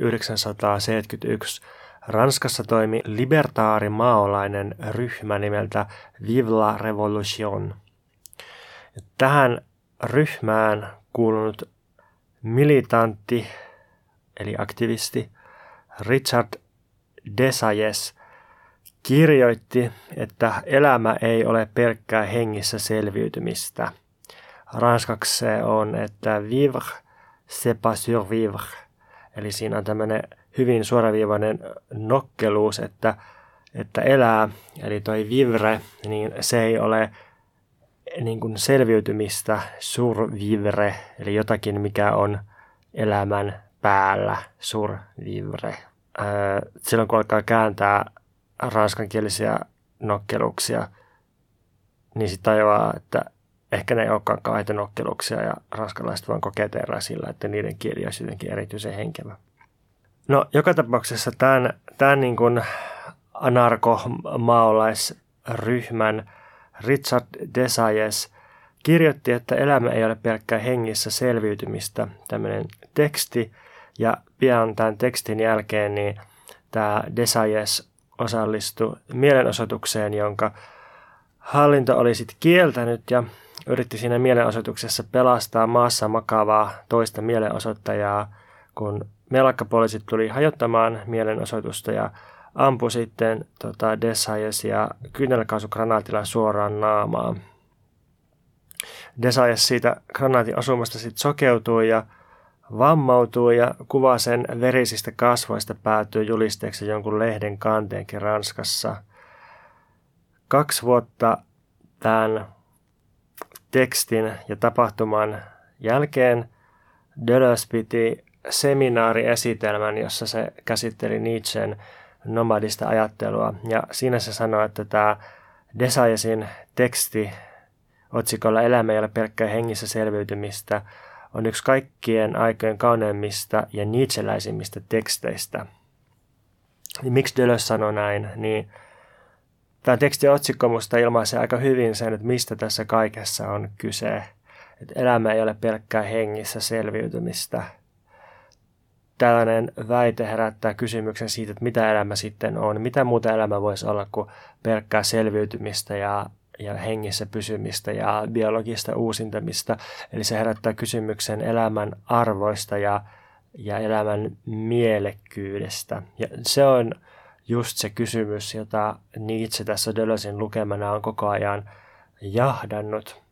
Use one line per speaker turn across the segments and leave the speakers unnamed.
vuonna 1971 Ranskassa toimi libertaarimaolainen ryhmä nimeltä Vive la Revolution. Tähän ryhmään kuulunut militantti eli aktivisti Richard Desayes kirjoitti, että elämä ei ole pelkkää hengissä selviytymistä. Ranskaksi se on, että vivre, c'est pas survivre. Eli siinä on tämmöinen hyvin suoraviivainen nokkeluus, että, että elää, eli toi vivre, niin se ei ole niin kuin selviytymistä, survivre, eli jotakin, mikä on elämän päällä, survivre. silloin kun alkaa kääntää ranskankielisiä nokkeluksia, niin sitten tajuaa, että ehkä ne ei olekaan kauheita nokkeluksia ja ranskalaiset vaan koketeeraa sillä, että niiden kieli olisi jotenkin erityisen henkevä. No joka tapauksessa tämän, tämän niin kuin anarko-maolaisryhmän Richard Desayes kirjoitti, että elämä ei ole pelkkää hengissä selviytymistä, tämmöinen teksti. Ja pian tämän tekstin jälkeen niin tämä Desayes osallistui mielenosoitukseen, jonka hallinto oli sitten kieltänyt ja yritti siinä mielenosoituksessa pelastaa maassa makavaa toista mielenosoittajaa, kun melakkapoliisit tuli hajottamaan mielenosoitusta ja ampui sitten tota, Desayesia kyynelkaasukranaatilla suoraan naamaan. Desayes siitä granaatin osumasta sitten sokeutui ja vammautui ja kuva sen verisistä kasvoista päätyi julisteeksi jonkun lehden kanteenkin Ranskassa. Kaksi vuotta tämän tekstin ja tapahtuman jälkeen Deleuze piti seminaariesitelmän, jossa se käsitteli Nietzschen nomadista ajattelua. Ja siinä se sanoi, että tämä Desayesin teksti otsikolla Elämä ei ole pelkkää hengissä selviytymistä on yksi kaikkien aikojen kauneimmista ja niitseläisimmistä teksteistä. Niin miksi Deleuze sanoi näin? Niin tämä teksti otsikko musta ilmaisee aika hyvin sen, että mistä tässä kaikessa on kyse. Että elämä ei ole pelkkää hengissä selviytymistä – tällainen väite herättää kysymyksen siitä, että mitä elämä sitten on. Mitä muuta elämä voisi olla kuin pelkkää selviytymistä ja, ja hengissä pysymistä ja biologista uusintamista. Eli se herättää kysymyksen elämän arvoista ja, ja elämän mielekkyydestä. Ja se on just se kysymys, jota Nietzsche tässä Deleuzen lukemana on koko ajan jahdannut.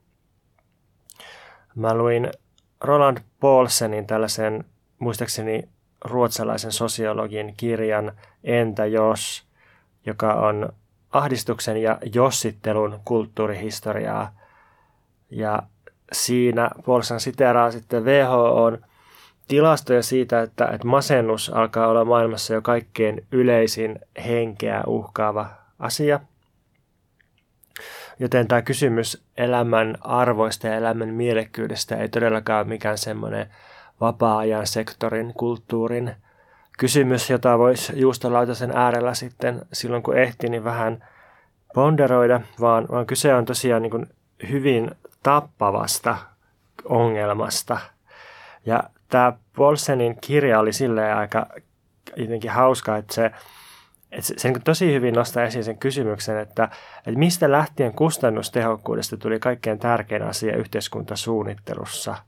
Mä luin Roland Paulsenin tällaisen muistaakseni ruotsalaisen sosiologin kirjan Entä jos, joka on ahdistuksen ja jossittelun kulttuurihistoriaa. Ja siinä Paulsen siteraa sitten WHOn tilastoja siitä, että, että masennus alkaa olla maailmassa jo kaikkein yleisin henkeä uhkaava asia. Joten tämä kysymys elämän arvoista ja elämän mielekkyydestä ei todellakaan mikään semmoinen vapaa-ajan sektorin, kulttuurin kysymys, jota voisi juustolautasen äärellä sitten silloin kun ehti, niin vähän ponderoida, vaan, vaan kyse on tosiaan niin hyvin tappavasta ongelmasta. Ja tämä Polsenin kirja oli silleen aika jotenkin hauska, että se, että se, se niin tosi hyvin nostaa esiin sen kysymyksen, että, että mistä lähtien kustannustehokkuudesta tuli kaikkein tärkein asia yhteiskuntasuunnittelussa –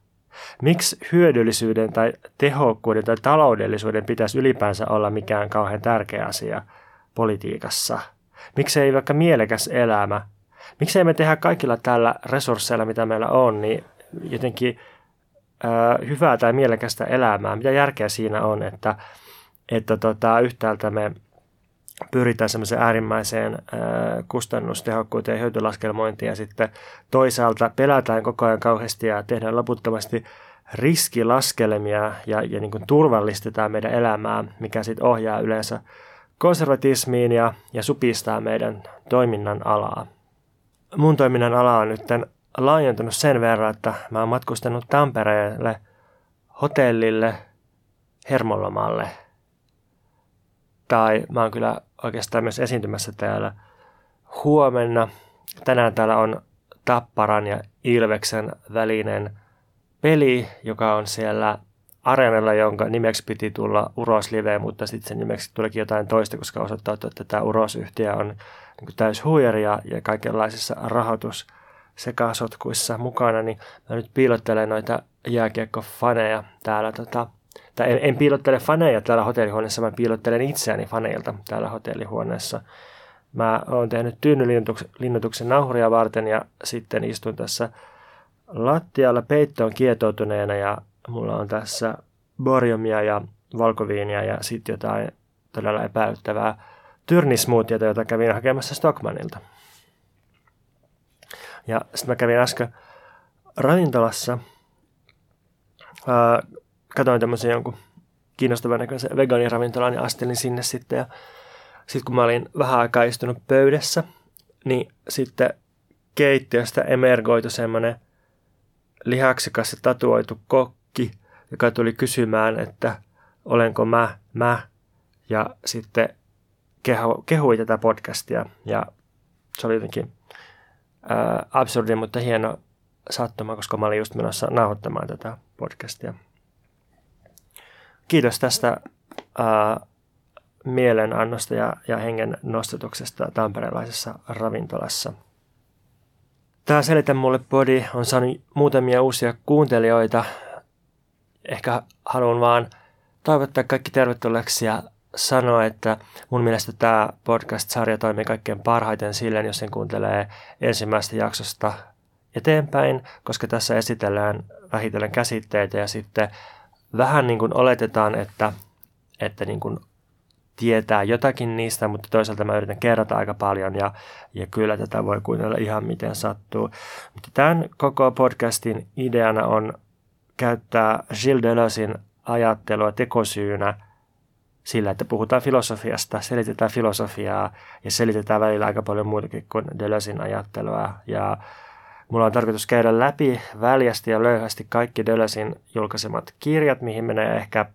Miksi hyödyllisyyden tai tehokkuuden tai taloudellisuuden pitäisi ylipäänsä olla mikään kauhean tärkeä asia politiikassa? Miksi ei vaikka mielekäs elämä? Miksi me tehdä kaikilla tällä resursseilla, mitä meillä on, niin jotenkin äh, hyvää tai mielekästä elämää? Mitä järkeä siinä on, että, että tota, yhtäältä me pyritään semmoiseen äärimmäiseen kustannustehokkuuteen ja hyötylaskelmointiin ja sitten toisaalta pelätään koko ajan kauheasti ja tehdään loputtomasti riskilaskelmia ja, ja niin kuin turvallistetaan meidän elämää, mikä sitten ohjaa yleensä konservatismiin ja, ja supistaa meidän toiminnan alaa. Mun toiminnan ala on nyt laajentunut sen verran, että mä oon matkustanut Tampereelle hotellille, hermolomalle – tai mä oon kyllä oikeastaan myös esiintymässä täällä huomenna. Tänään täällä on Tapparan ja Ilveksen välinen peli, joka on siellä areenalla, jonka nimeksi piti tulla Uros Live, mutta sitten sen nimeksi tulikin jotain toista, koska osoittautui, että tämä Uros-yhtiö on niin täys huijaria ja kaikenlaisissa rahoitus sekasotkuissa mukana, niin mä nyt piilottelen noita jääkiekkofaneja täällä. Tota, tai en, en piilottele faneja täällä hotellihuoneessa, mä piilottelen itseäni faneilta täällä hotellihuoneessa. Mä oon tehnyt tyynylinnutuksen nauhuria varten ja sitten istun tässä lattialla peittoon kietoutuneena ja mulla on tässä borjomia ja valkoviinia ja sitten jotain todella epäyttävää tyrnismuutiota, jota kävin hakemassa Stockmanilta. Ja sitten mä kävin äsken ravintolassa, ää, katoin tämmöisen jonkun kiinnostavan näköisen vegaaniravintolan ja astelin sinne sitten. Ja sitten kun mä olin vähän aikaa istunut pöydässä, niin sitten keittiöstä emergoitu semmoinen lihaksikas ja tatuoitu kokki, joka tuli kysymään, että olenko mä, mä, ja sitten kehu, kehui tätä podcastia, ja se oli jotenkin ää, absurdi, mutta hieno sattuma, koska mä olin just menossa nauhoittamaan tätä podcastia. Kiitos tästä ää, mielenannosta ja, ja hengen nostatuksesta tamperelaisessa ravintolassa. Tämä Selitä mulle podi on saanut muutamia uusia kuuntelijoita. Ehkä haluan vaan toivottaa kaikki tervetulleeksi ja sanoa, että mun mielestä tämä podcast-sarja toimii kaikkein parhaiten silleen, jos sen kuuntelee ensimmäistä jaksosta eteenpäin, koska tässä esitellään vähitellen käsitteitä ja sitten vähän niin kuin oletetaan, että, että niin kuin tietää jotakin niistä, mutta toisaalta mä yritän kerrata aika paljon ja, ja kyllä tätä voi kuunnella ihan miten sattuu. Mutta tämän koko podcastin ideana on käyttää Gilles Deleuzein ajattelua tekosyynä sillä, että puhutaan filosofiasta, selitetään filosofiaa ja selitetään välillä aika paljon muutakin kuin Deleuzein ajattelua. Ja mulla on tarkoitus käydä läpi väljästi ja löyhästi kaikki Deleuzein julkaisemat kirjat, mihin menee ehkä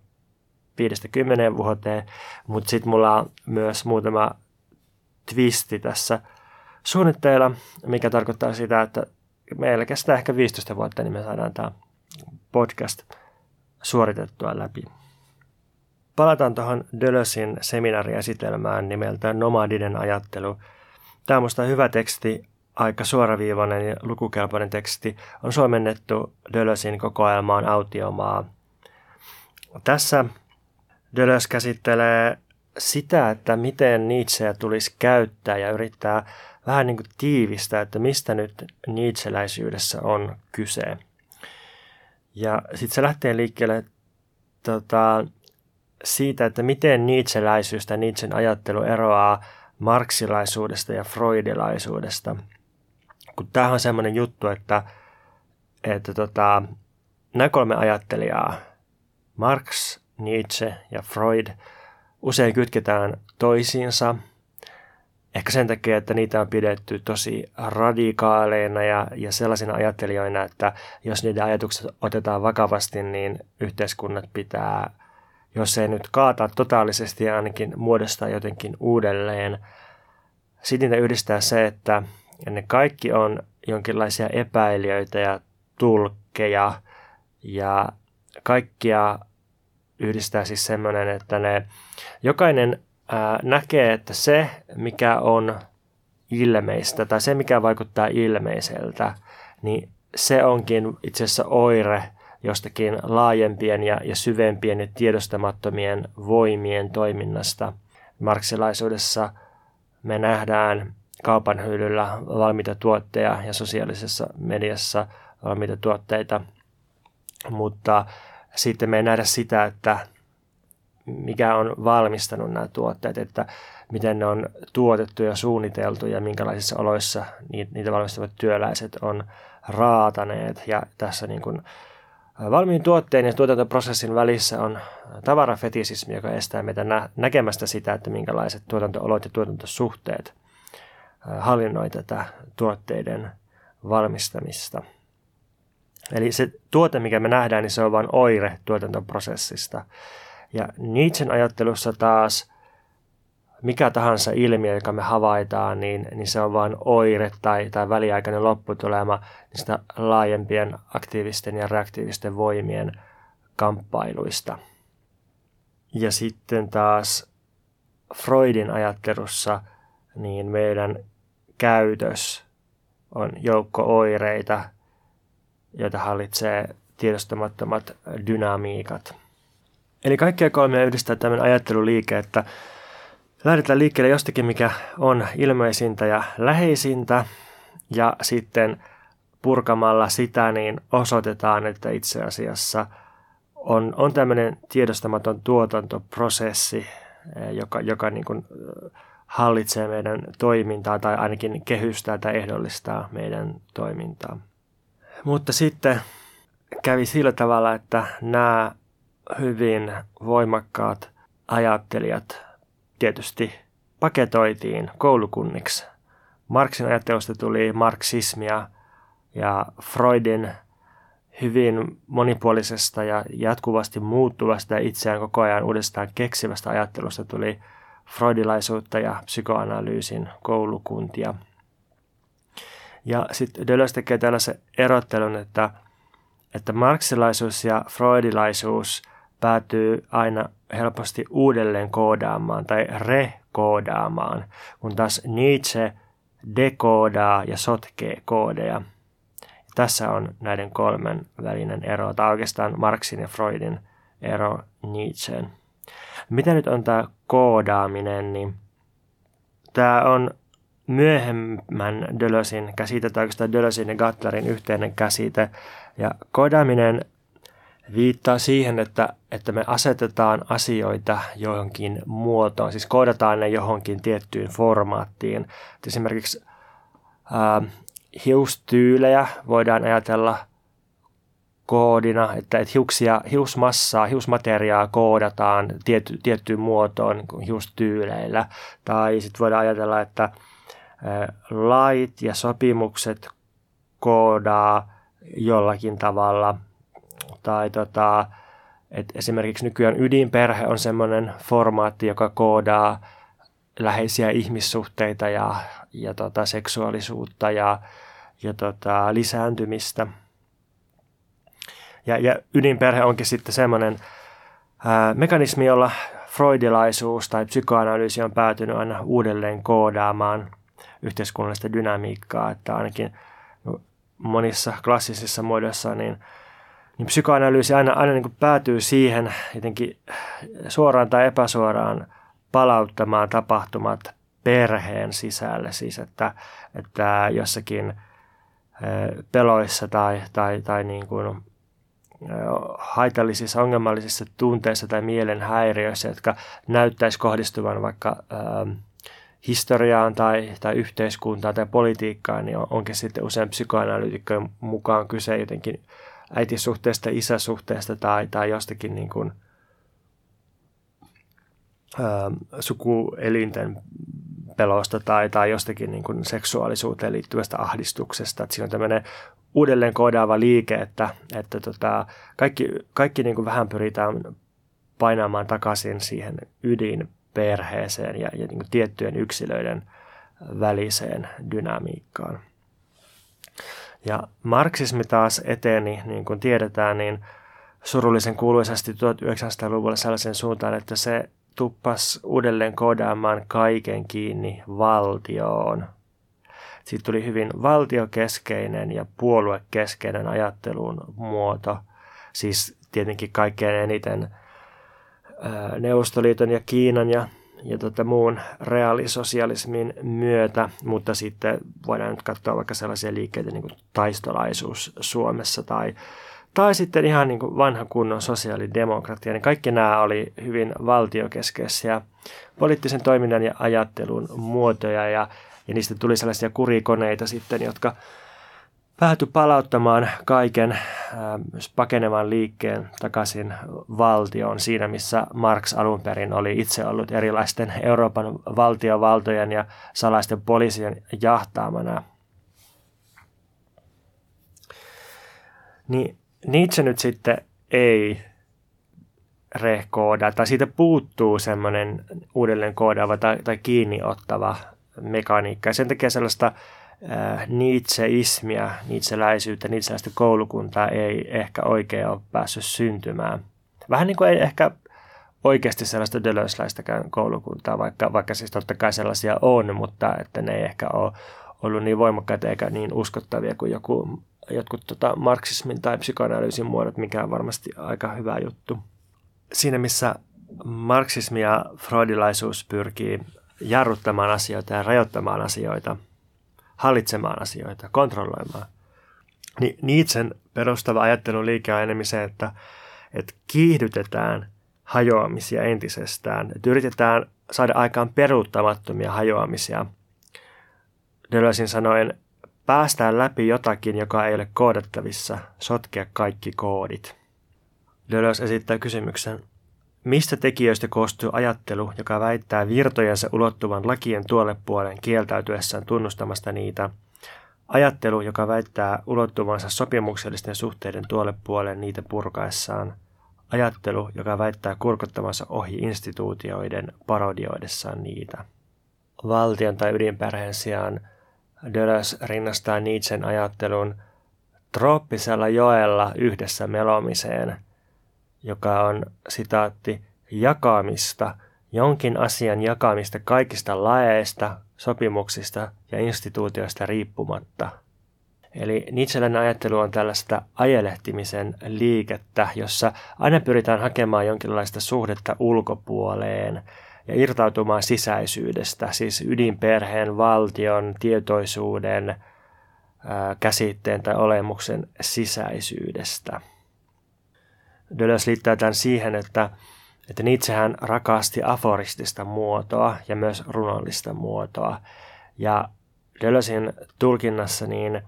viidestä kymmeneen vuoteen, mutta sitten mulla on myös muutama twisti tässä suunnitteilla, mikä tarkoittaa sitä, että meillä kestää ehkä 15 vuotta, niin me saadaan tämä podcast suoritettua läpi. Palataan tuohon Dölösin seminaariesitelmään nimeltä Nomadinen ajattelu. Tämä on minusta hyvä teksti, aika suoraviivainen ja lukukelpoinen teksti. On suomennettu Dölösin kokoelmaan autiomaa. Tässä Deleuze käsittelee sitä, että miten Nietzscheä tulisi käyttää ja yrittää vähän niin kuin tiivistää, että mistä nyt Nietzscheläisyydessä on kyse. Ja sitten se lähtee liikkeelle tota, siitä, että miten Nietzscheläisyys tai Nietzschen ajattelu eroaa marksilaisuudesta ja freudilaisuudesta. Kun tämähän on semmoinen juttu, että, että tota, nämä kolme ajattelijaa, Marx, Nietzsche ja Freud usein kytketään toisiinsa. Ehkä sen takia, että niitä on pidetty tosi radikaaleina ja, ja sellaisina ajattelijoina, että jos niiden ajatukset otetaan vakavasti, niin yhteiskunnat pitää, jos ei nyt kaataa totaalisesti, ainakin muodostaa jotenkin uudelleen. Sitten niitä yhdistää se, että ne kaikki on jonkinlaisia epäilijöitä ja tulkkeja ja kaikkia yhdistää siis semmoinen, että ne, jokainen ää, näkee, että se, mikä on ilmeistä tai se, mikä vaikuttaa ilmeiseltä, niin se onkin itse asiassa oire jostakin laajempien ja, ja syvempien ja tiedostamattomien voimien toiminnasta. Marksilaisuudessa me nähdään kaupan hyllyllä valmiita tuotteja ja sosiaalisessa mediassa valmiita tuotteita, mutta sitten me ei nähdä sitä, että mikä on valmistanut nämä tuotteet, että miten ne on tuotettu ja suunniteltu ja minkälaisissa oloissa niitä valmistavat työläiset on raataneet. Ja tässä niin kuin valmiin tuotteen ja tuotantoprosessin välissä on tavarafetisismi, joka estää meitä nä- näkemästä sitä, että minkälaiset tuotantoolot ja tuotantosuhteet hallinnoi tätä tuotteiden valmistamista. Eli se tuote, mikä me nähdään, niin se on vain oire tuotantoprosessista. Ja Nietzschen ajattelussa taas mikä tahansa ilmiö, joka me havaitaan, niin, niin se on vain oire tai, tai väliaikainen lopputulema niistä laajempien aktiivisten ja reaktiivisten voimien kamppailuista. Ja sitten taas Freudin ajattelussa niin meidän käytös on joukko oireita, joita hallitsee tiedostamattomat dynamiikat. Eli kaikkia kolmea yhdistää tämmöinen ajatteluliike, että lähdetään liikkeelle jostakin, mikä on ilmeisintä ja läheisintä, ja sitten purkamalla sitä, niin osoitetaan, että itse asiassa on, on tämmöinen tiedostamaton tuotantoprosessi, eh, joka, joka niin kuin eh, hallitsee meidän toimintaa tai ainakin kehystää tai ehdollistaa meidän toimintaa. Mutta sitten kävi sillä tavalla, että nämä hyvin voimakkaat ajattelijat tietysti paketoitiin koulukunniksi. Marxin ajattelusta tuli marksismia ja Freudin hyvin monipuolisesta ja jatkuvasti muuttuvasta ja itseään koko ajan uudestaan keksivästä ajattelusta tuli freudilaisuutta ja psykoanalyysin koulukuntia. Ja sitten Deleuze tekee tällaisen erottelun, että, että marksilaisuus ja freudilaisuus päätyy aina helposti uudelleen koodaamaan tai rekoodaamaan, kun taas Nietzsche dekoodaa ja sotkee koodeja. Tässä on näiden kolmen välinen ero, tai oikeastaan Marxin ja Freudin ero Nietzscheen. Mitä nyt on tämä koodaaminen, niin tämä on myöhemmän Dölösin käsite, tai oikeastaan Dölösin ja Gatlerin yhteinen käsite. Ja koodaaminen viittaa siihen, että, että me asetetaan asioita johonkin muotoon, siis koodataan ne johonkin tiettyyn formaattiin. Et esimerkiksi ää, hiustyylejä voidaan ajatella koodina, että, että hiuksia, hiusmassaa, hiusmateriaa koodataan tiety, tiettyyn muotoon niin hiustyyleillä. Tai sitten voidaan ajatella, että lait ja sopimukset koodaa jollakin tavalla. Tai tota, että esimerkiksi nykyään ydinperhe on semmoinen formaatti, joka koodaa läheisiä ihmissuhteita ja, ja tota, seksuaalisuutta ja, ja tota, lisääntymistä – ja, ja ydinperhe onkin sitten semmoinen ää, mekanismi, jolla freudilaisuus tai psykoanalyysi on päätynyt aina uudelleen koodaamaan yhteiskunnallista dynamiikkaa, että ainakin monissa klassisissa muodoissa niin, niin psykoanalyysi aina, aina niin kuin päätyy siihen jotenkin suoraan tai epäsuoraan palauttamaan tapahtumat perheen sisälle, siis että, että jossakin peloissa tai, tai, tai niin kuin haitallisissa, ongelmallisissa tunteissa tai mielenhäiriöissä, jotka näyttäisi kohdistuvan vaikka historiaan tai, tai yhteiskuntaan tai politiikkaan, niin on, onkin sitten usein psykoanalyytikkojen mukaan kyse jotenkin äitisuhteesta, isäsuhteesta tai, tai jostakin niin kuin, ää, sukuelinten pelosta tai, tai jostakin niin kuin seksuaalisuuteen liittyvästä ahdistuksesta. Että siinä on tämmöinen uudelleen koodaava liike, että, että tota, kaikki, kaikki niin kuin vähän pyritään painamaan takaisin siihen ydinperheeseen ja, ja niin kuin tiettyjen yksilöiden väliseen dynamiikkaan. Ja marksismi taas eteni, niin kuin tiedetään, niin surullisen kuuluisasti 1900-luvulla sellaisen suuntaan, että se tuppas uudelleen koodaamaan kaiken kiinni valtioon – siitä tuli hyvin valtiokeskeinen ja puoluekeskeinen ajattelun muoto. Siis tietenkin kaikkein eniten Neuvostoliiton ja Kiinan ja, ja tota muun reaalisosialismin myötä, mutta sitten voidaan nyt katsoa vaikka sellaisia liikkeitä niin kuin taistolaisuus Suomessa tai, tai sitten ihan niin kuin vanha kunnon sosiaalidemokratia, niin kaikki nämä oli hyvin valtiokeskeisiä poliittisen toiminnan ja ajattelun muotoja ja ja niistä tuli sellaisia kurikoneita sitten, jotka päätyi palauttamaan kaiken myös pakenevan liikkeen takaisin valtioon siinä, missä Marx alun perin oli itse ollut erilaisten Euroopan valtiovaltojen ja salaisten poliisien jahtaamana. Niin Nietzsche nyt sitten ei rehkooda, tai siitä puuttuu semmoinen uudelleen koodaava tai, tai kiinniottava mekaniikkaa. Sen takia sellaista äh, Nietzscheismia, Nietzscheläisyyttä, Nietzscheläistä koulukuntaa ei ehkä oikein ole päässyt syntymään. Vähän niin kuin ei ehkä oikeasti sellaista dölösläistäkään koulukuntaa, vaikka, vaikka siis totta kai sellaisia on, mutta että ne ei ehkä ole ollut niin voimakkaita eikä niin uskottavia kuin joku, jotkut tota, marksismin tai psykoanalyysin muodot, mikä on varmasti aika hyvä juttu. Siinä missä marksismi ja freudilaisuus pyrkii jarruttamaan asioita ja rajoittamaan asioita, hallitsemaan asioita, kontrolloimaan, niin Nietzschen perustava ajatteluliike on enemmän se, että, että kiihdytetään hajoamisia entisestään, että yritetään saada aikaan peruuttamattomia hajoamisia. Deleuzein sanoen, päästään läpi jotakin, joka ei ole koodattavissa, sotkea kaikki koodit. Deleuze esittää kysymyksen, Mistä tekijöistä koostuu ajattelu, joka väittää virtojensa ulottuvan lakien tuolle puolen kieltäytyessään tunnustamasta niitä? Ajattelu, joka väittää ulottuvansa sopimuksellisten suhteiden tuolle puolen niitä purkaessaan. Ajattelu, joka väittää kurkottavansa ohi instituutioiden parodioidessaan niitä. Valtion tai ydinperheen sijaan Deleuze rinnastaa Nietzschen ajattelun trooppisella joella yhdessä melomiseen – joka on sitaatti jakamista, jonkin asian jakamista kaikista laeista, sopimuksista ja instituutioista riippumatta. Eli Nietzscheläinen ajattelu on tällaista ajelehtimisen liikettä, jossa aina pyritään hakemaan jonkinlaista suhdetta ulkopuoleen ja irtautumaan sisäisyydestä, siis ydinperheen, valtion, tietoisuuden, käsitteen tai olemuksen sisäisyydestä. Deleuze liittää tämän siihen, että, että Nietzschehän rakasti aforistista muotoa ja myös runollista muotoa. Ja Deleuzein tulkinnassa niin,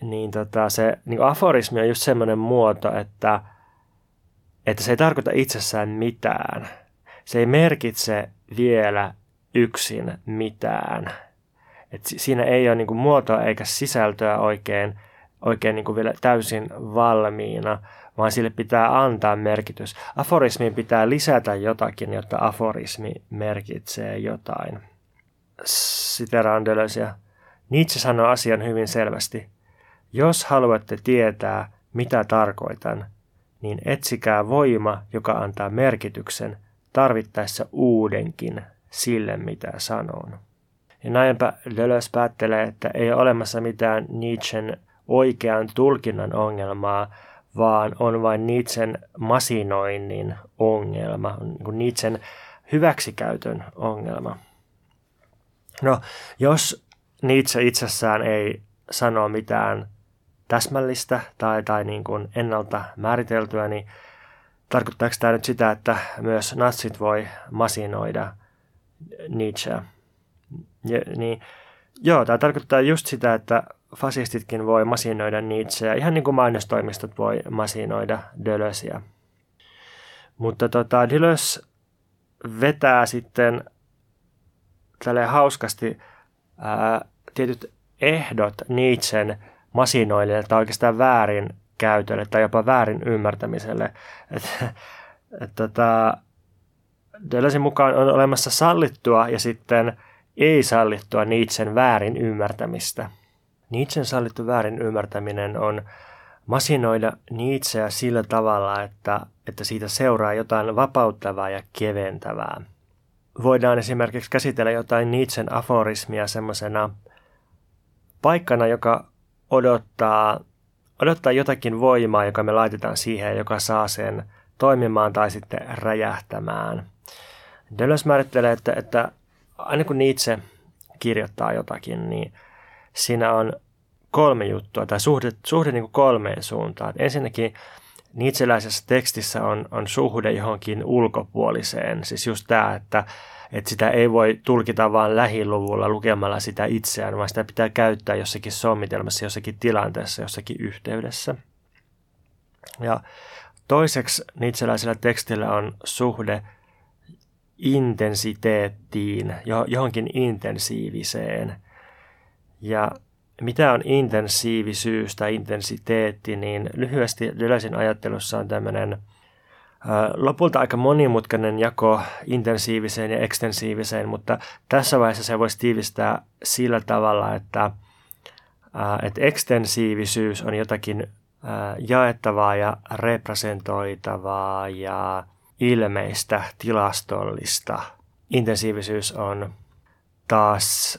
niin tota se niin aforismi on just semmoinen muoto, että, että se ei tarkoita itsessään mitään. Se ei merkitse vielä yksin mitään. Et siinä ei ole niin muotoa eikä sisältöä oikein, oikein niin vielä täysin valmiina, vaan sille pitää antaa merkitys. Aforismiin pitää lisätä jotakin, jotta aforismi merkitsee jotain. Siteraan Deleuzeä. Nietzsche sanoi asian hyvin selvästi. Jos haluatte tietää, mitä tarkoitan, niin etsikää voima, joka antaa merkityksen tarvittaessa uudenkin sille, mitä sanon. Ja näinpä Deleuze päättelee, että ei ole olemassa mitään Nietzschen oikean tulkinnan ongelmaa, vaan on vain Nietzschen masinoinnin ongelma, niin Nietzschen hyväksikäytön ongelma. No, jos Nietzsche itsessään ei sano mitään täsmällistä tai, tai niin kuin ennalta määriteltyä, niin tarkoittaako tämä nyt sitä, että myös natsit voi masinoida Nietzscheä? Ja, niin, joo, tämä tarkoittaa just sitä, että fasistitkin voi masinoida Nietzscheä, ihan niin kuin mainostoimistot voi masinoida Deleuzeä. Mutta tota, Deleuze vetää sitten tälle hauskasti ää, tietyt ehdot Nietzschen masinoille tai oikeastaan väärin käytölle tai jopa väärin ymmärtämiselle. Et, et, tota, Deleuzein mukaan on olemassa sallittua ja sitten ei sallittua Nietzschen väärin ymmärtämistä – Nietzschen sallittu väärin ymmärtäminen on masinoida Nietzscheä sillä tavalla, että, että siitä seuraa jotain vapauttavaa ja keventävää. Voidaan esimerkiksi käsitellä jotain Nietzschen aforismia semmoisena paikkana, joka odottaa, odottaa jotakin voimaa, joka me laitetaan siihen, joka saa sen toimimaan tai sitten räjähtämään. Deleuze määrittelee, että, että aina kun Nietzsche kirjoittaa jotakin, niin – siinä on kolme juttua, tai suhde, suhde niin kuin kolmeen suuntaan. Ensinnäkin Nietzscheläisessä tekstissä on, on suhde johonkin ulkopuoliseen, siis just tämä, että, että sitä ei voi tulkita vain lähiluvulla lukemalla sitä itseään, vaan sitä pitää käyttää jossakin sommitelmassa, jossakin tilanteessa, jossakin yhteydessä. Ja toiseksi Nietzscheläisellä tekstillä on suhde intensiteettiin, johonkin intensiiviseen – ja mitä on intensiivisyys tai intensiteetti, niin lyhyesti Deleuzein ajattelussa on tämmöinen lopulta aika monimutkainen jako intensiiviseen ja ekstensiiviseen, mutta tässä vaiheessa se voisi tiivistää sillä tavalla, että, että ekstensiivisyys on jotakin jaettavaa ja representoitavaa ja ilmeistä, tilastollista. Intensiivisyys on taas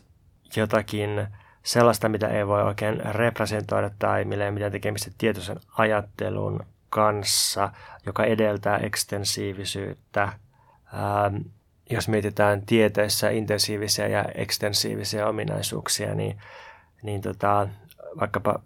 jotakin sellaista, mitä ei voi oikein representoida tai millä ei mitään tekemistä tietoisen ajattelun kanssa, joka edeltää ekstensiivisyyttä. Ähm, jos mietitään tieteessä intensiivisiä ja ekstensiivisiä ominaisuuksia, niin, niin tota, vaikkapa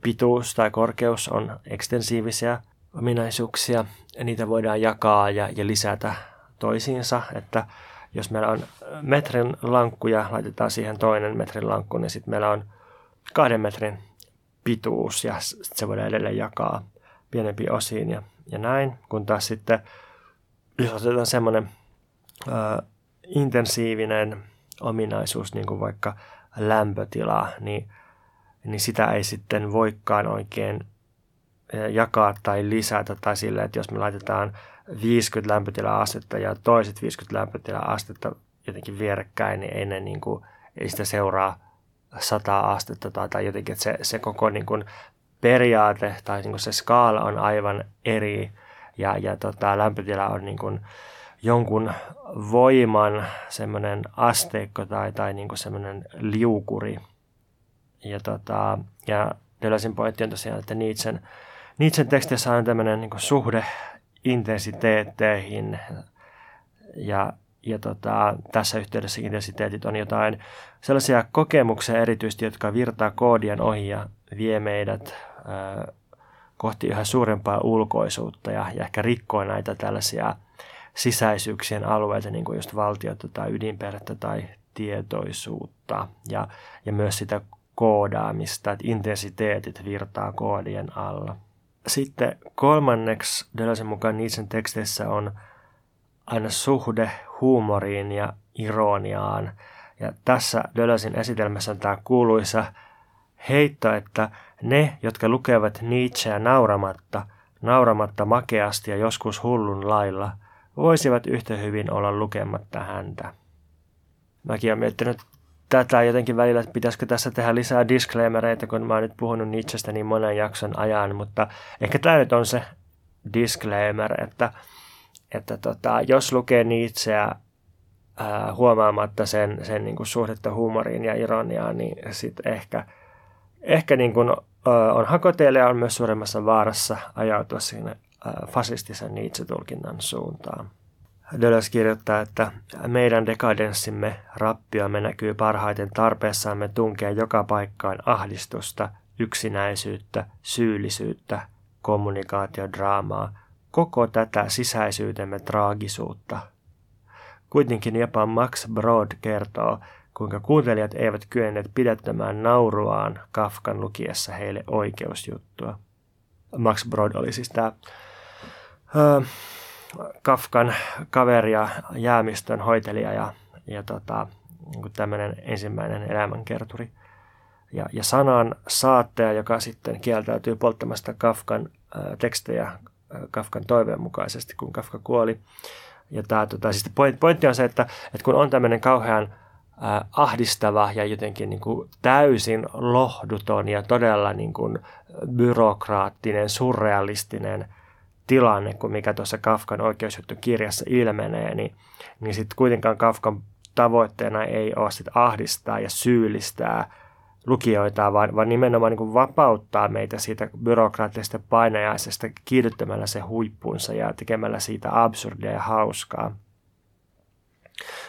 pituus tai korkeus on ekstensiivisiä ominaisuuksia. Niitä voidaan jakaa ja, ja lisätä toisiinsa, että jos meillä on metrin lankku ja laitetaan siihen toinen metrin lankku, niin sitten meillä on kahden metrin pituus ja se voidaan edelleen jakaa pienempiin osiin ja, ja näin. Kun taas sitten, jos otetaan semmoinen intensiivinen ominaisuus, niin kuin vaikka lämpötila, niin, niin sitä ei sitten voikaan oikein jakaa tai lisätä tai sillä, että jos me laitetaan 50 lämpötila-astetta ja toiset 50 lämpötila-astetta jotenkin vierekkäin, niin ei, ne niin kuin, ei sitä seuraa 100 astetta tai, tai jotenkin, että se, se koko niin kuin periaate tai niin kuin se skaala on aivan eri ja, ja tota, lämpötila on niin kuin jonkun voiman semmoinen asteikko tai, tai niin kuin semmoinen liukuri. Ja, tota, ja Delasin pointti on tosiaan, että Nietzschen, Nietzschen tekstissä on tämmöinen niin suhde intensiteetteihin. Ja, ja tota, tässä yhteydessä intensiteetit on jotain sellaisia kokemuksia erityisesti, jotka virtaa koodien ohi ja vie meidät ö, kohti yhä suurempaa ulkoisuutta ja, ja ehkä rikkoo näitä tällaisia sisäisyyksien alueita, niin kuin just valtiota tai ydinperhettä tai tietoisuutta ja, ja myös sitä koodaamista, että intensiteetit virtaa koodien alla. Sitten kolmanneksi Delasen mukaan Nietzschen teksteissä on aina suhde huumoriin ja ironiaan. Ja tässä Delasin esitelmässä on tämä kuuluisa heitto, että ne, jotka lukevat Nietzscheä nauramatta, nauramatta makeasti ja joskus hullun lailla, voisivat yhtä hyvin olla lukematta häntä. Mäkin olen miettinyt tätä jotenkin välillä, että pitäisikö tässä tehdä lisää disclaimereita, kun mä oon nyt puhunut Nietzschestä niin monen jakson ajan, mutta ehkä tämä nyt on se disclaimer, että, että tota, jos lukee Nietzscheä ää, huomaamatta sen, sen niin kuin suhdetta huumoriin ja ironiaan, niin sitten ehkä, ehkä niin kuin, ää, on hakoteille ja on myös suuremmassa vaarassa ajautua sinne ää, fasistisen Nietzsche-tulkinnan suuntaan. Deleuze kirjoittaa, että meidän dekadenssimme, rappiomme näkyy parhaiten tarpeessamme tunkea joka paikkaan ahdistusta, yksinäisyyttä, syyllisyyttä, kommunikaatiodraamaa, koko tätä sisäisyytemme traagisuutta. Kuitenkin jopa Max Brod kertoo, kuinka kuuntelijat eivät kyenneet pidättämään nauruaan Kafkan lukiessa heille oikeusjuttua. Max Brod oli siis tämä Kafkan kaveri ja jäämistön hoitelija ja, ja tota, niin tämmöinen ensimmäinen elämänkerturi. Ja, ja sanan saattaja, joka sitten kieltäytyy polttamasta Kafkan äh, tekstejä äh, Kafkan toiveen mukaisesti, kun Kafka kuoli. Ja tää, tota, siis pointti on se, että, että kun on tämmöinen kauhean äh, ahdistava ja jotenkin niin kuin täysin lohduton ja todella niin kuin byrokraattinen, surrealistinen tilanne kuin mikä tuossa Kafkan oikeusjuttukirjassa ilmenee, niin, niin sitten kuitenkaan Kafkan tavoitteena ei ole sit ahdistaa ja syyllistää lukijoita, vaan, vaan nimenomaan niin vapauttaa meitä siitä byrokraattisesta painajaisesta kiihdyttämällä se huippunsa ja tekemällä siitä absurdia ja hauskaa.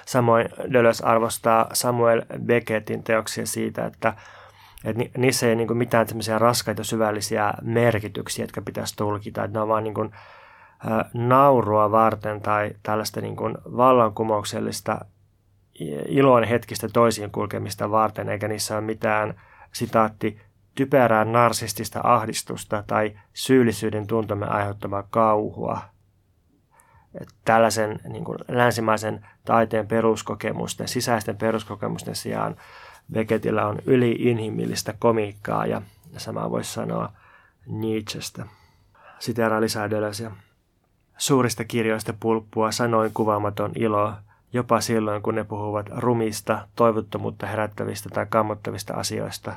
Samoin Deleuze arvostaa Samuel Beckettin teoksia siitä, että et ni, niissä ei niin mitään raskaita syvällisiä merkityksiä, jotka pitäisi tulkita. Et ne on vaan niin kuin, ä, naurua varten tai tällaista niin kuin vallankumouksellista ilon hetkistä toisiin kulkemista varten, eikä niissä ole mitään, sitaatti, typerää narsistista ahdistusta tai syyllisyyden tuntomme aiheuttavaa kauhua. Et tällaisen niin kuin länsimaisen taiteen peruskokemusten, sisäisten peruskokemusten sijaan Beckettillä on yliinhimillistä komiikkaa ja sama voisi sanoa Nietzschestä. Siteeraan lisää Deleuzeä. Suurista kirjoista pulppua sanoin kuvaamaton ilo, jopa silloin kun ne puhuvat rumista, toivottomuutta herättävistä tai kammottavista asioista.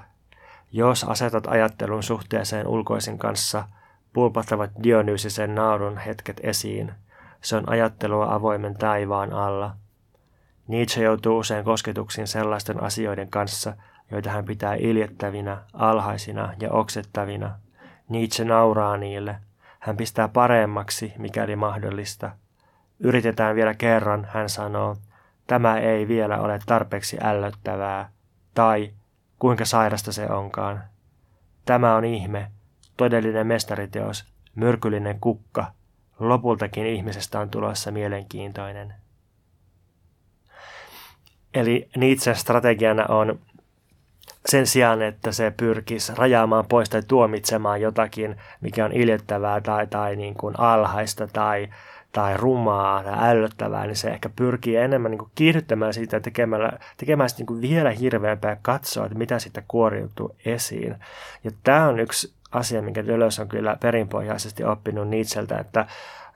Jos asetat ajattelun suhteeseen ulkoisen kanssa, pulpahtavat Dionysisen naurun hetket esiin. Se on ajattelua avoimen taivaan alla. Nietzsche joutuu usein kosketuksiin sellaisten asioiden kanssa, joita hän pitää iljettävinä, alhaisina ja oksettavina. Nietzsche nauraa niille. Hän pistää paremmaksi, mikäli mahdollista. Yritetään vielä kerran, hän sanoo. Tämä ei vielä ole tarpeeksi ällöttävää. Tai kuinka sairasta se onkaan. Tämä on ihme, todellinen mestariteos, myrkyllinen kukka. Lopultakin ihmisestä on tulossa mielenkiintoinen. Eli Nietzschen strategiana on sen sijaan, että se pyrkisi rajaamaan pois tai tuomitsemaan jotakin, mikä on iljettävää tai, tai niin kuin alhaista tai, tai rumaa tai ällöttävää, niin se ehkä pyrkii enemmän niin kuin kiihdyttämään siitä ja tekemällä, tekemään sitä niin kuin vielä hirveämpää katsoa, että mitä siitä kuoriutuu esiin. Ja tämä on yksi asia, minkä Deleuze on kyllä perinpohjaisesti oppinut Nietzscheltä, että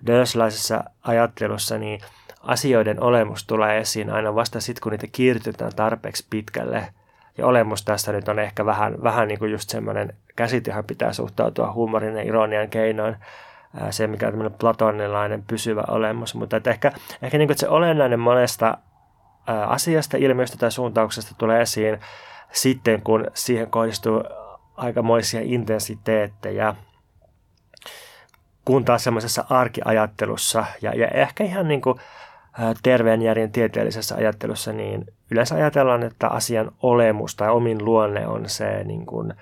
Deleuzeläisessä ajattelussa niin asioiden olemus tulee esiin aina vasta sitten, kun niitä kiihdytetään tarpeeksi pitkälle – ja olemus tässä nyt on ehkä vähän, vähän niin kuin just semmoinen käsite, johon pitää suhtautua huumorin ja ironian keinoin, se mikä on tämmöinen platonilainen pysyvä olemus, mutta että ehkä, ehkä niin kuin se olennainen monesta asiasta, ilmiöstä tai suuntauksesta tulee esiin sitten, kun siihen kohdistuu aikamoisia intensiteettejä, kun taas semmoisessa arkiajattelussa. Ja, ja ehkä ihan niin kuin terveen järjen tieteellisessä ajattelussa, niin yleensä ajatellaan, että asian olemus tai omin luonne on se niin kuin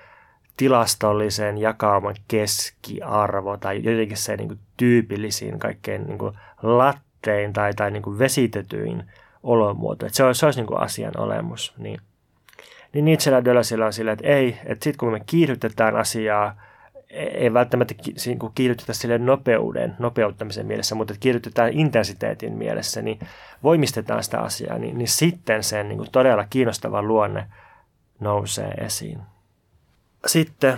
tilastollisen jakauman keskiarvo tai jotenkin se niin kuin tyypillisin, kaikkein niin kuin lattein tai, tai niin kuin vesitetyin olomuoto. Että se olisi, se olisi niin kuin asian olemus. Niin, niin Nietzschellä Dölösillä on sillä, että ei, että sitten kun me kiihdytetään asiaa, ei välttämättä kiihdytetä sille nopeuden, nopeuttamisen mielessä, mutta kiihdytetään intensiteetin mielessä, niin voimistetaan sitä asiaa, niin, niin sitten sen niin kuin todella kiinnostava luonne nousee esiin. Sitten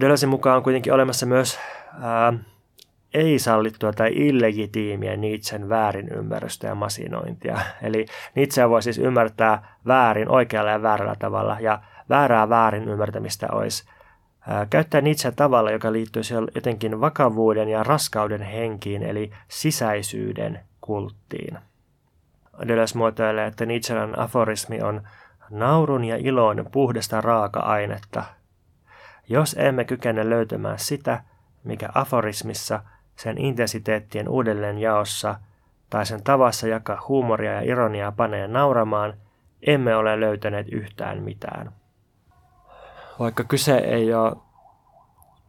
Dölösin mukaan on kuitenkin olemassa myös ää, ei-sallittua tai illegitiimiä Nietzschen väärinymmärrystä ja masinointia. Eli Nietzsche voi siis ymmärtää väärin oikealla ja väärällä tavalla, ja väärää väärin ymmärtämistä olisi käyttää Nietzsche tavalla, joka liittyy jotenkin vakavuuden ja raskauden henkiin, eli sisäisyyden kulttiin. Deleuze muotoilee, että Nietzschean aforismi on naurun ja ilon puhdasta raaka-ainetta. Jos emme kykene löytämään sitä, mikä aforismissa, sen intensiteettien uudelleenjaossa tai sen tavassa jakaa huumoria ja ironiaa panee nauramaan, emme ole löytäneet yhtään mitään vaikka kyse ei ole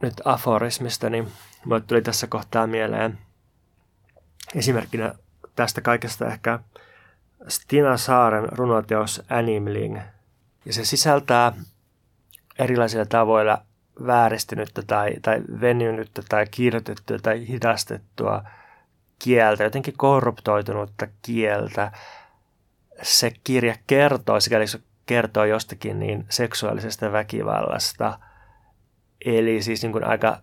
nyt aforismista, niin mulle tuli tässä kohtaa mieleen esimerkkinä tästä kaikesta ehkä Stina Saaren runoteos Animling. Ja se sisältää erilaisilla tavoilla vääristynyttä tai, tai venynyttä tai kirjoitettua tai hidastettua kieltä, jotenkin korruptoitunutta kieltä. Se kirja kertoo, sikäli se kertoo jostakin niin seksuaalisesta väkivallasta. Eli siis niin kuin aika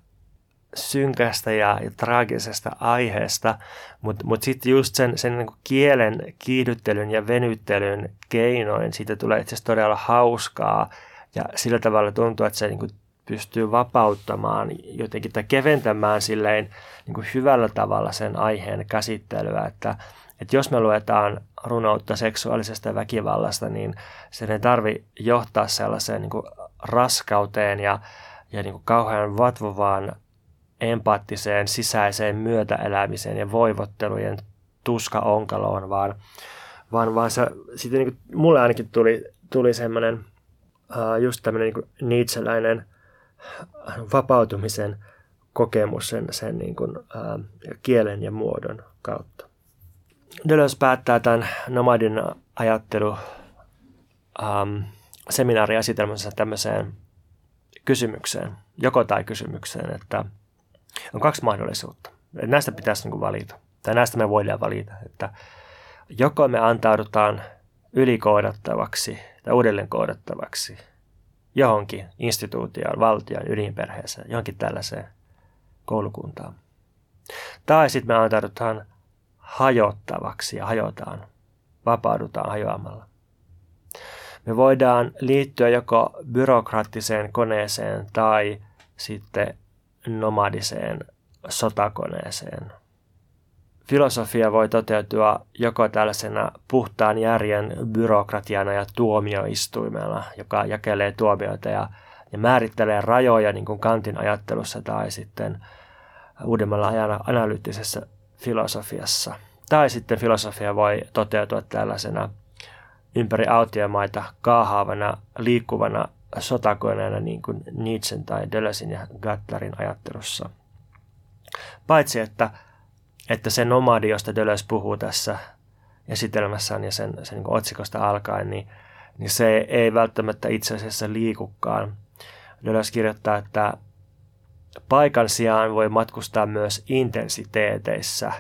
synkästä ja, ja traagisesta aiheesta, mutta mut sitten just sen, sen niin kielen kiihdyttelyn ja venyttelyn keinoin siitä tulee itse asiassa todella hauskaa ja sillä tavalla tuntuu, että se niin kuin pystyy vapauttamaan jotenkin tai keventämään silleen niin kuin hyvällä tavalla sen aiheen käsittelyä, että, että jos me luetaan runoutta seksuaalisesta väkivallasta, niin sen ei tarvi johtaa sellaiseen niin kuin raskauteen ja, ja niin kuin kauhean vatvovaan empaattiseen sisäiseen myötäelämiseen ja voivottelujen tuskaonkaloon, vaan, vaan, vaan se, sitten niin kuin, mulle ainakin tuli, tuli semmoinen just tämmöinen niin niitseläinen vapautumisen kokemus sen, sen niin kuin, uh, kielen ja muodon kautta. Deleuze päättää tämän nomadin ajattelu um, seminaariesitelmänsä tämmöiseen kysymykseen, joko tai kysymykseen, että on kaksi mahdollisuutta. Näistä pitäisi niin valita, tai näistä me voidaan valita, että joko me antaudutaan ylikoodattavaksi tai uudelleen koodattavaksi johonkin instituutioon, valtion, ydinperheeseen, johonkin tällaiseen koulukuntaan. Tai sitten me antaudutaan hajottavaksi ja hajotaan, vapaudutaan hajoamalla. Me voidaan liittyä joko byrokraattiseen koneeseen tai sitten nomadiseen sotakoneeseen. Filosofia voi toteutua joko tällaisena puhtaan järjen byrokratiana ja tuomioistuimella, joka jakelee tuomioita ja, ja määrittelee rajoja niin kuin Kantin ajattelussa tai sitten uudemmalla ajan analyyttisessä filosofiassa. Tai sitten filosofia voi toteutua tällaisena ympäri autiomaita kaahaavana, liikkuvana sotakoneena niin kuin Nietzschen tai Deleuzin ja Gattlerin ajattelussa. Paitsi että, että se nomadi, josta Deleuze puhuu tässä esitelmässään ja sen, sen niin otsikosta alkaen, niin, niin se ei välttämättä itse asiassa liikukaan. Deleuze kirjoittaa, että paikan sijaan voi matkustaa myös intensiteeteissä,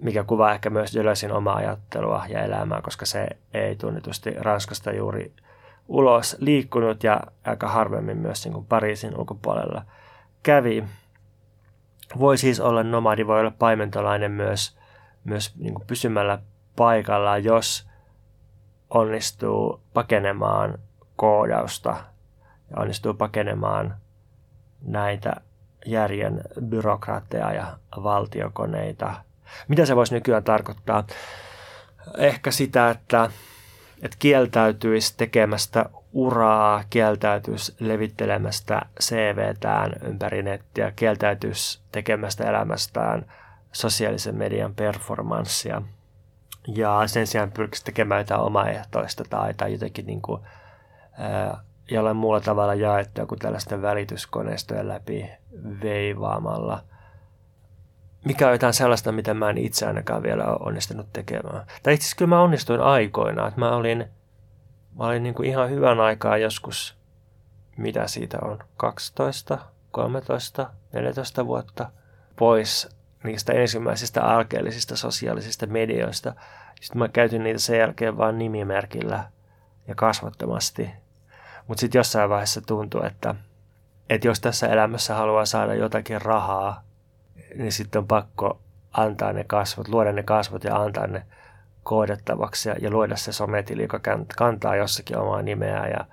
mikä kuvaa ehkä myös Deleuzein omaa ajattelua ja elämää, koska se ei tunnetusti Ranskasta juuri ulos liikkunut ja aika harvemmin myös niin kuin Pariisin ulkopuolella kävi. Voi siis olla nomadi, voi olla paimentolainen myös, myös niin kuin pysymällä paikallaan, jos onnistuu pakenemaan koodausta ja onnistuu pakenemaan näitä järjen byrokraatteja ja valtiokoneita. Mitä se voisi nykyään tarkoittaa? Ehkä sitä, että että kieltäytyisi tekemästä uraa, kieltäytyisi levittelemästä CVtään ympäri nettiä, kieltäytyisi tekemästä elämästään sosiaalisen median performanssia. Ja sen sijaan pyrkisi tekemään jotain omaehtoista tai, tai jotenkin niin kuin, ää, jollain muulla tavalla jaettua kuin tällaisten välityskoneistojen läpi veivaamalla – mikä on jotain sellaista, mitä mä en itse ainakaan vielä ole onnistunut tekemään. Tai itse asiassa kyllä mä onnistuin aikoina, että mä olin, mä olin niin kuin ihan hyvän aikaa joskus, mitä siitä on, 12, 13, 14 vuotta pois niistä ensimmäisistä alkeellisista sosiaalisista medioista. Sitten mä käytin niitä sen jälkeen vain nimimerkillä ja kasvottomasti. Mutta sitten jossain vaiheessa tuntui, että, että jos tässä elämässä haluaa saada jotakin rahaa, niin sitten on pakko antaa ne kasvot, luoda ne kasvot ja antaa ne koodattavaksi ja, ja luoda se sometili, joka kantaa jossakin omaa nimeä ja,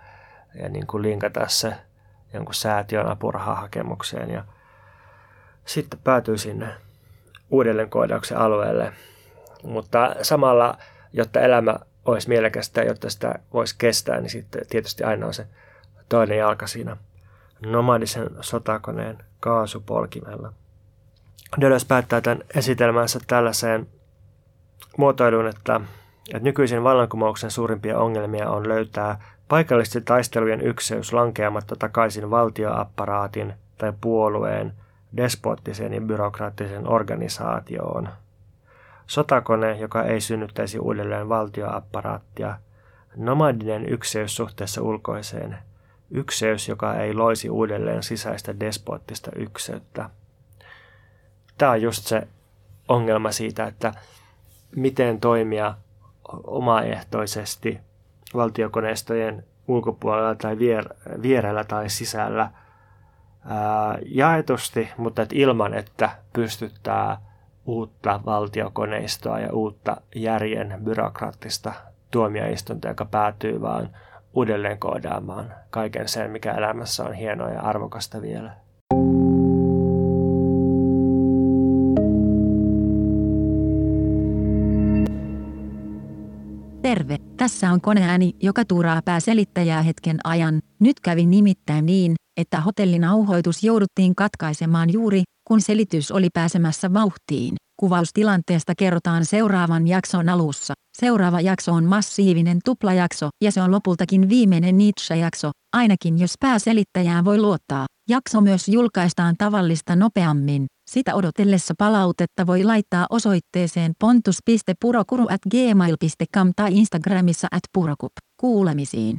ja niin kuin linkata se jonkun säätiön apurahahakemukseen ja sitten päätyy sinne uudelleenkoodauksen alueelle. Mutta samalla, jotta elämä olisi mielekästä jotta sitä voisi kestää, niin sitten tietysti aina on se toinen jalka siinä nomadisen sotakoneen kaasupolkimella. Deleuze päättää tämän esitelmänsä tällaiseen muotoiluun, että, että nykyisin vallankumouksen suurimpia ongelmia on löytää paikallisten taistelujen ykseys lankeamatta takaisin valtioapparaatin tai puolueen despoottiseen ja byrokraattiseen organisaatioon. Sotakone, joka ei synnyttäisi uudelleen valtioapparaattia, nomadinen ykseys suhteessa ulkoiseen, ykseys, joka ei loisi uudelleen sisäistä despoottista ykseyttä – tämä on just se ongelma siitä, että miten toimia omaehtoisesti valtiokoneistojen ulkopuolella tai vier- vierellä tai sisällä ää, jaetusti, mutta et ilman, että pystyttää uutta valtiokoneistoa ja uutta järjen byrokraattista tuomioistunta, joka päätyy vaan uudelleen koodaamaan kaiken sen, mikä elämässä on hienoa ja arvokasta vielä.
Tässä on koneääni, joka tuuraa pääselittäjää hetken ajan. Nyt kävi nimittäin niin, että hotellin auhoitus jouduttiin katkaisemaan juuri, kun selitys oli pääsemässä vauhtiin. Kuvaustilanteesta kerrotaan seuraavan jakson alussa. Seuraava jakso on massiivinen tuplajakso ja se on lopultakin viimeinen Nietzsche-jakso, ainakin jos pääselittäjään voi luottaa. Jakso myös julkaistaan tavallista nopeammin. Sitä odotellessa palautetta voi laittaa osoitteeseen pontus.purokuru at gmail.com tai Instagramissa at purokup. Kuulemisiin.